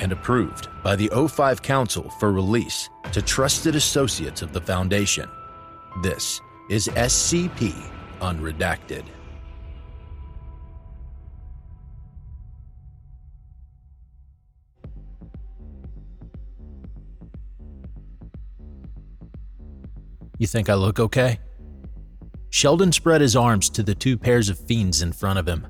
and approved by the O5 Council for release to trusted associates of the Foundation. This is SCP Unredacted. You think I look okay? Sheldon spread his arms to the two pairs of fiends in front of him.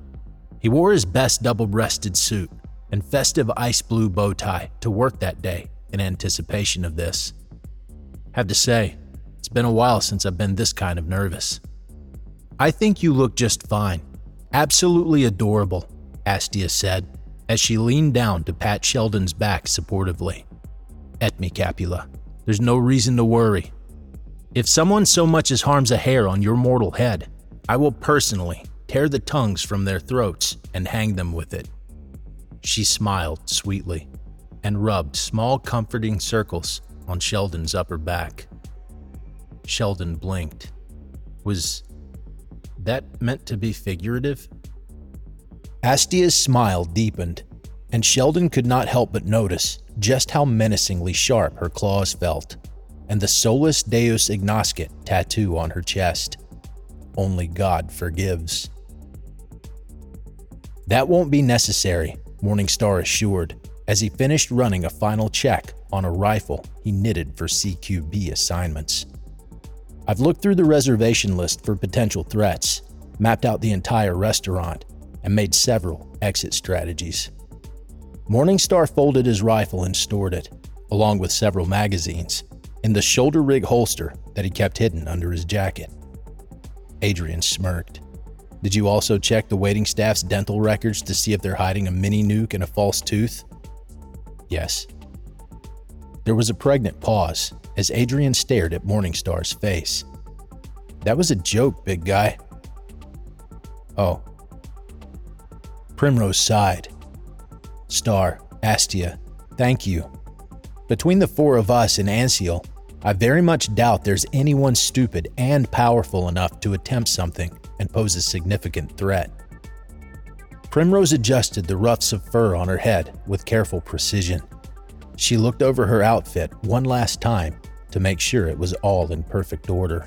He wore his best double breasted suit and festive ice blue bow tie to work that day in anticipation of this. Have to say, it's been a while since I've been this kind of nervous. I think you look just fine. Absolutely adorable, Astia said as she leaned down to pat Sheldon's back supportively. Et me, Capula. There's no reason to worry. If someone so much as harms a hair on your mortal head, I will personally tear the tongues from their throats and hang them with it. She smiled sweetly and rubbed small, comforting circles on Sheldon's upper back. Sheldon blinked. Was that meant to be figurative? Astia's smile deepened, and Sheldon could not help but notice just how menacingly sharp her claws felt and the Solus Deus Ignoscit tattoo on her chest. Only God forgives. That won't be necessary, Morningstar assured, as he finished running a final check on a rifle he knitted for CQB assignments. I've looked through the reservation list for potential threats, mapped out the entire restaurant, and made several exit strategies. Morningstar folded his rifle and stored it, along with several magazines, in the shoulder rig holster that he kept hidden under his jacket. Adrian smirked. Did you also check the waiting staff's dental records to see if they're hiding a mini nuke and a false tooth? Yes. There was a pregnant pause as Adrian stared at Morningstar's face. That was a joke, big guy. Oh. Primrose sighed. Star, Astia, thank you. Between the four of us and Anseal, I very much doubt there's anyone stupid and powerful enough to attempt something and pose a significant threat. Primrose adjusted the ruffs of fur on her head with careful precision. She looked over her outfit one last time to make sure it was all in perfect order.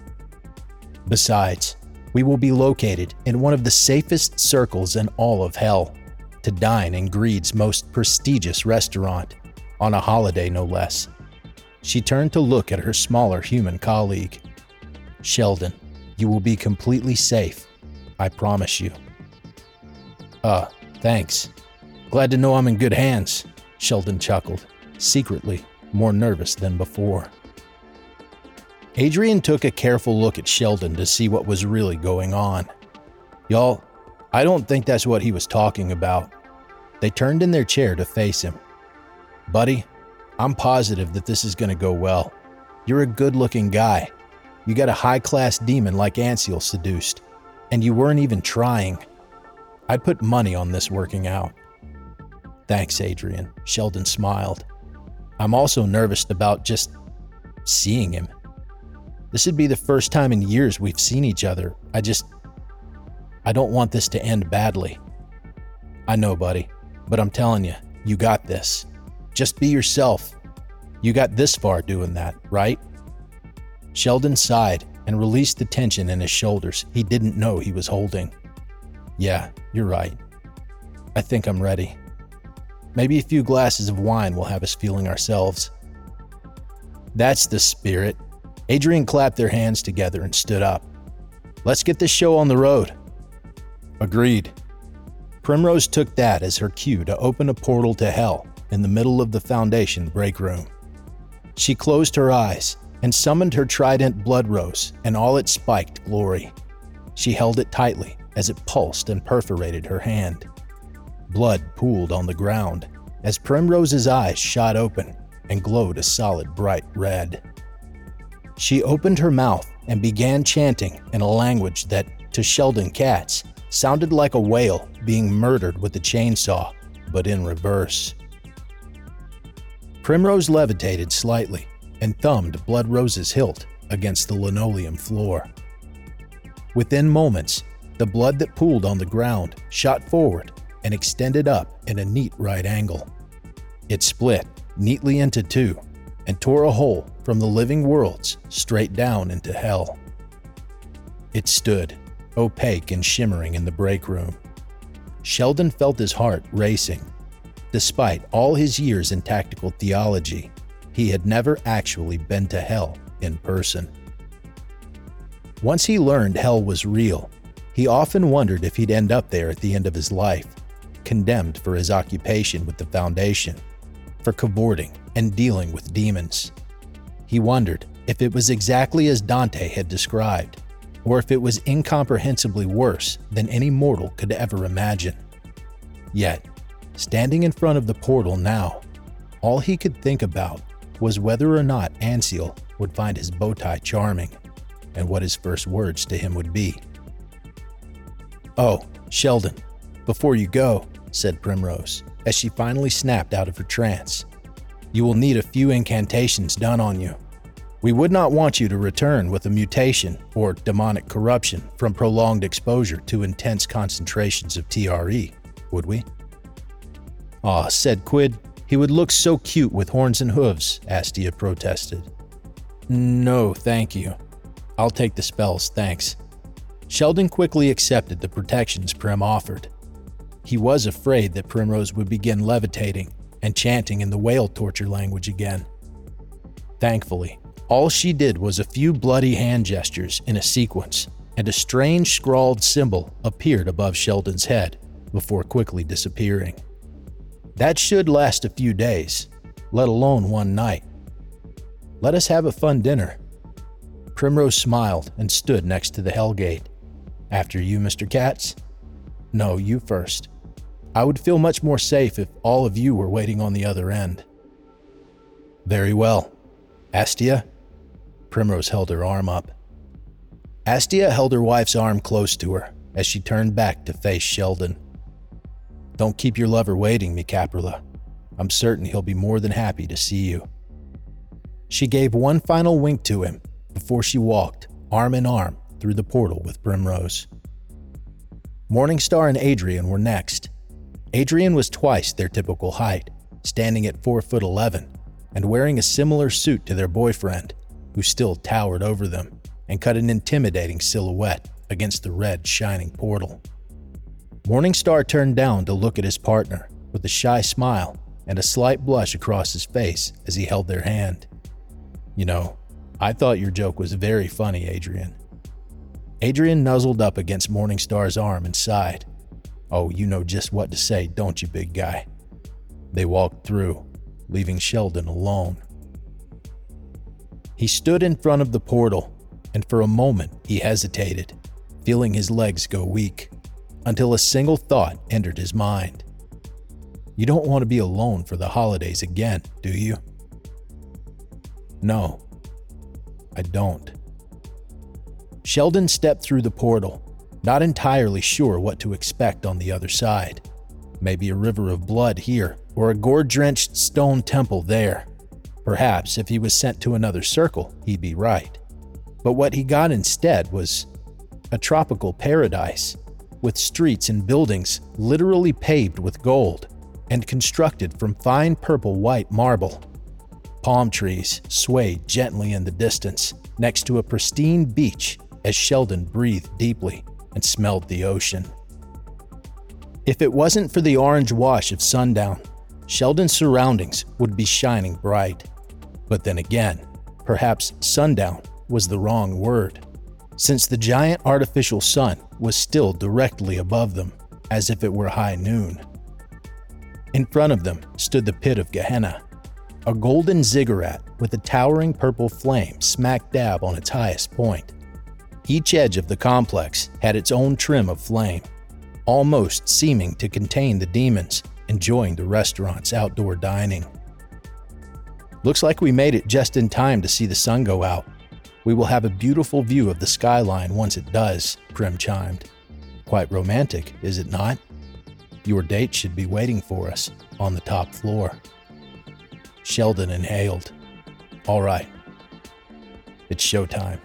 Besides, we will be located in one of the safest circles in all of hell to dine in Greed's most prestigious restaurant, on a holiday no less. She turned to look at her smaller human colleague. Sheldon, you will be completely safe. I promise you. Uh, thanks. Glad to know I'm in good hands, Sheldon chuckled, secretly more nervous than before. Adrian took a careful look at Sheldon to see what was really going on. Y'all, I don't think that's what he was talking about. They turned in their chair to face him. Buddy, I'm positive that this is going to go well. You're a good looking guy. You got a high class demon like Anseal seduced, and you weren't even trying. I'd put money on this working out. Thanks, Adrian. Sheldon smiled. I'm also nervous about just seeing him. This would be the first time in years we've seen each other. I just. I don't want this to end badly. I know, buddy, but I'm telling you, you got this. Just be yourself. You got this far doing that, right? Sheldon sighed and released the tension in his shoulders he didn't know he was holding. Yeah, you're right. I think I'm ready. Maybe a few glasses of wine will have us feeling ourselves. That's the spirit. Adrian clapped their hands together and stood up. Let's get this show on the road. Agreed. Primrose took that as her cue to open a portal to hell in the middle of the Foundation break room. She closed her eyes and summoned her trident blood rose and all its spiked glory. She held it tightly as it pulsed and perforated her hand. Blood pooled on the ground as Primrose's eyes shot open and glowed a solid bright red. She opened her mouth and began chanting in a language that, to Sheldon Katz, sounded like a whale being murdered with a chainsaw, but in reverse. Primrose levitated slightly and thumbed Blood Rose's hilt against the linoleum floor. Within moments, the blood that pooled on the ground shot forward and extended up in a neat right angle. It split neatly into two and tore a hole from the living worlds straight down into hell. It stood, opaque and shimmering in the break room. Sheldon felt his heart racing. Despite all his years in tactical theology, he had never actually been to hell in person. Once he learned hell was real, he often wondered if he'd end up there at the end of his life, condemned for his occupation with the Foundation, for cavorting and dealing with demons. He wondered if it was exactly as Dante had described, or if it was incomprehensibly worse than any mortal could ever imagine. Yet, standing in front of the portal now, all he could think about was whether or not Anseal would find his bow tie charming, and what his first words to him would be. Oh, Sheldon, before you go, said Primrose, as she finally snapped out of her trance, you will need a few incantations done on you. We would not want you to return with a mutation or demonic corruption from prolonged exposure to intense concentrations of TRE, would we? Ah, said Quid, he would look so cute with horns and hooves, Astia protested. No, thank you. I'll take the spells, thanks. Sheldon quickly accepted the protections Prim offered. He was afraid that Primrose would begin levitating and chanting in the whale torture language again. Thankfully, all she did was a few bloody hand gestures in a sequence, and a strange scrawled symbol appeared above Sheldon's head before quickly disappearing. That should last a few days, let alone one night. Let us have a fun dinner. Primrose smiled and stood next to the Hellgate. After you, Mr. Katz? No, you first. I would feel much more safe if all of you were waiting on the other end. Very well. Astia? Primrose held her arm up. Astia held her wife's arm close to her as she turned back to face Sheldon. Don't keep your lover waiting, me Caprula. I'm certain he'll be more than happy to see you. She gave one final wink to him before she walked, arm in arm, through the portal with Primrose. Morningstar and Adrian were next. Adrian was twice their typical height, standing at 4 foot 11 and wearing a similar suit to their boyfriend, who still towered over them and cut an intimidating silhouette against the red, shining portal. Morningstar turned down to look at his partner with a shy smile and a slight blush across his face as he held their hand. You know, I thought your joke was very funny, Adrian. Adrian nuzzled up against Morningstar's arm and sighed. Oh, you know just what to say, don't you, big guy? They walked through, leaving Sheldon alone. He stood in front of the portal, and for a moment he hesitated, feeling his legs go weak, until a single thought entered his mind. You don't want to be alone for the holidays again, do you? No, I don't. Sheldon stepped through the portal, not entirely sure what to expect on the other side. Maybe a river of blood here, or a gore drenched stone temple there. Perhaps if he was sent to another circle, he'd be right. But what he got instead was a tropical paradise, with streets and buildings literally paved with gold and constructed from fine purple white marble. Palm trees swayed gently in the distance next to a pristine beach as Sheldon breathed deeply and smelled the ocean. If it wasn't for the orange wash of sundown, Sheldon's surroundings would be shining bright. But then again, perhaps sundown was the wrong word, since the giant artificial sun was still directly above them, as if it were high noon. In front of them stood the pit of Gehenna, a golden ziggurat with a towering purple flame smack dab on its highest point. Each edge of the complex had its own trim of flame, almost seeming to contain the demons enjoying the restaurant's outdoor dining. Looks like we made it just in time to see the sun go out. We will have a beautiful view of the skyline once it does, Prim chimed. Quite romantic, is it not? Your date should be waiting for us on the top floor. Sheldon inhaled. All right. It's showtime.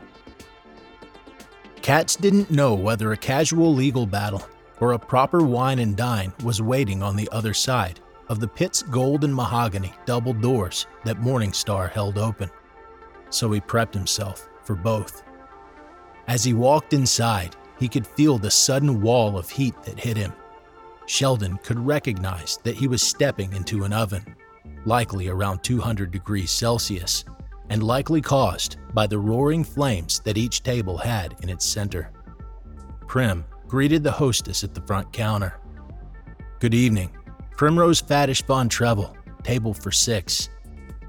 Katz didn't know whether a casual legal battle or a proper wine and dine was waiting on the other side of the pit's gold and mahogany double doors that Morningstar held open. So he prepped himself for both. As he walked inside, he could feel the sudden wall of heat that hit him. Sheldon could recognize that he was stepping into an oven, likely around 200 degrees Celsius, and likely caused by the roaring flames that each table had in its center. Prim greeted the hostess at the front counter. Good evening. Primrose Faddish von Trevel, table for six.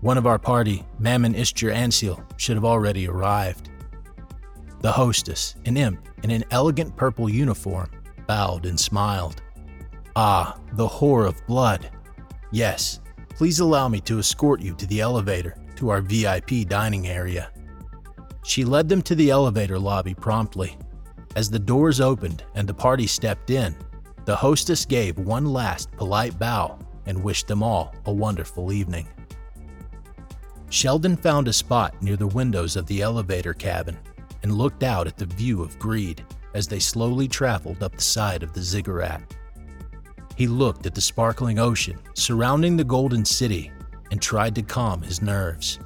One of our party, Mammon Istjer Ansil, should have already arrived. The hostess, an imp in an elegant purple uniform, bowed and smiled. Ah, the whore of blood. Yes, please allow me to escort you to the elevator to our VIP dining area. She led them to the elevator lobby promptly. As the doors opened and the party stepped in, the hostess gave one last polite bow and wished them all a wonderful evening. Sheldon found a spot near the windows of the elevator cabin and looked out at the view of greed as they slowly traveled up the side of the ziggurat. He looked at the sparkling ocean surrounding the Golden City and tried to calm his nerves.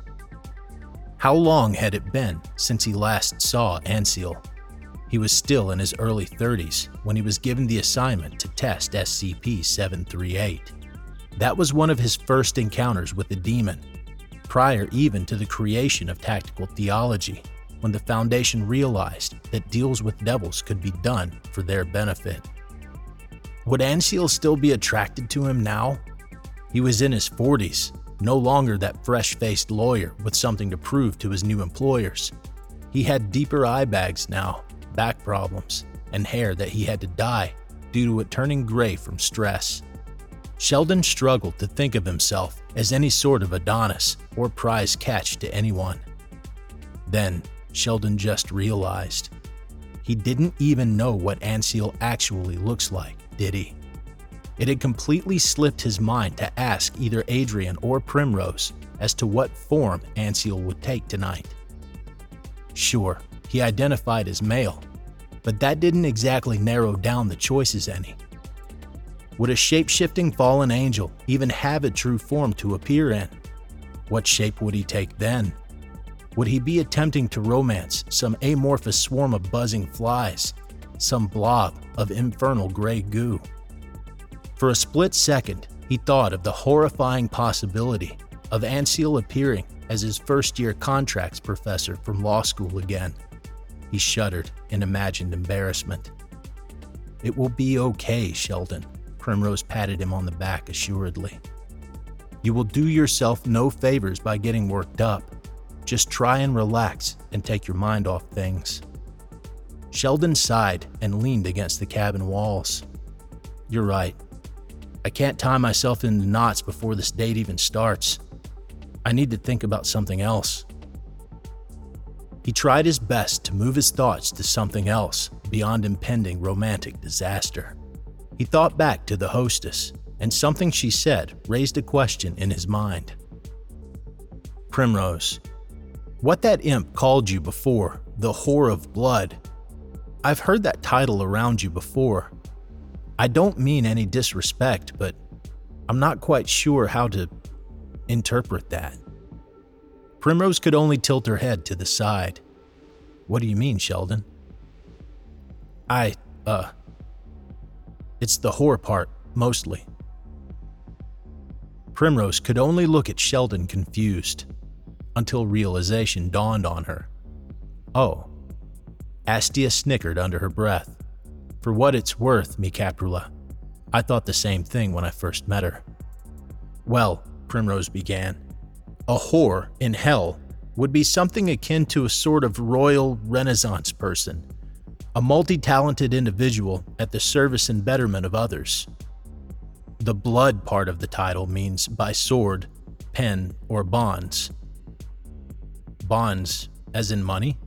How long had it been since he last saw Ansil? He was still in his early 30s when he was given the assignment to test SCP 738. That was one of his first encounters with the demon, prior even to the creation of tactical theology, when the Foundation realized that deals with devils could be done for their benefit. Would Ansil still be attracted to him now? He was in his 40s no longer that fresh faced lawyer with something to prove to his new employers. He had deeper eye bags now, back problems, and hair that he had to dye due to it turning gray from stress. Sheldon struggled to think of himself as any sort of Adonis or prize catch to anyone. Then, Sheldon just realized. He didn't even know what Ansil actually looks like, did he? It had completely slipped his mind to ask either Adrian or Primrose as to what form Ansil would take tonight. Sure, he identified as male, but that didn't exactly narrow down the choices any. Would a shape shifting fallen angel even have a true form to appear in? What shape would he take then? Would he be attempting to romance some amorphous swarm of buzzing flies, some blob of infernal gray goo? For a split second, he thought of the horrifying possibility of Ansel appearing as his first year contracts professor from law school again. He shuddered in imagined embarrassment. It will be okay, Sheldon. Primrose patted him on the back assuredly. You will do yourself no favors by getting worked up. Just try and relax and take your mind off things. Sheldon sighed and leaned against the cabin walls. You're right. I can't tie myself into knots before this date even starts. I need to think about something else. He tried his best to move his thoughts to something else beyond impending romantic disaster. He thought back to the hostess, and something she said raised a question in his mind. Primrose, what that imp called you before, the whore of blood, I've heard that title around you before, I don't mean any disrespect, but I'm not quite sure how to interpret that. Primrose could only tilt her head to the side. What do you mean, Sheldon? I, uh, it's the whore part, mostly. Primrose could only look at Sheldon confused until realization dawned on her. Oh. Astia snickered under her breath. For what it's worth, mi Caprula, I thought the same thing when I first met her. Well, Primrose began, a whore in hell would be something akin to a sort of royal renaissance person, a multi talented individual at the service and betterment of others. The blood part of the title means by sword, pen, or bonds. Bonds As in money?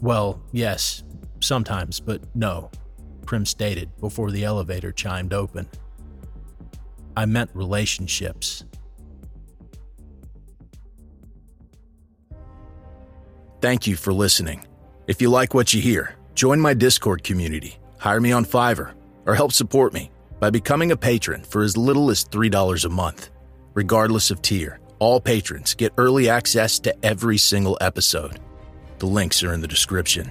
Well, yes, sometimes, but no, Prim stated before the elevator chimed open. I meant relationships. Thank you for listening. If you like what you hear, join my Discord community, hire me on Fiverr, or help support me by becoming a patron for as little as $3 a month. Regardless of tier, all patrons get early access to every single episode. The links are in the description.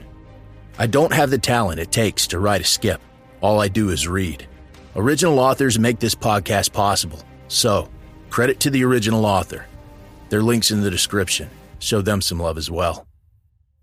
I don't have the talent it takes to write a skip. All I do is read. Original authors make this podcast possible, so credit to the original author. Their links in the description. Show them some love as well.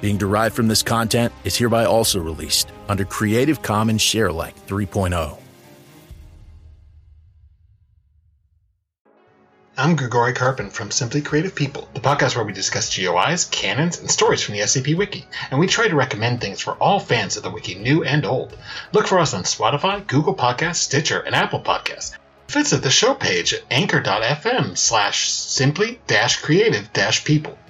being derived from this content is hereby also released under Creative Commons Sharealike 3.0. I'm Grigori Karpin from Simply Creative People, the podcast where we discuss GOIs, canons, and stories from the SCP Wiki, and we try to recommend things for all fans of the Wiki, new and old. Look for us on Spotify, Google Podcasts, Stitcher, and Apple Podcasts. Visit the show page at anchor.fm slash simply-creative-people,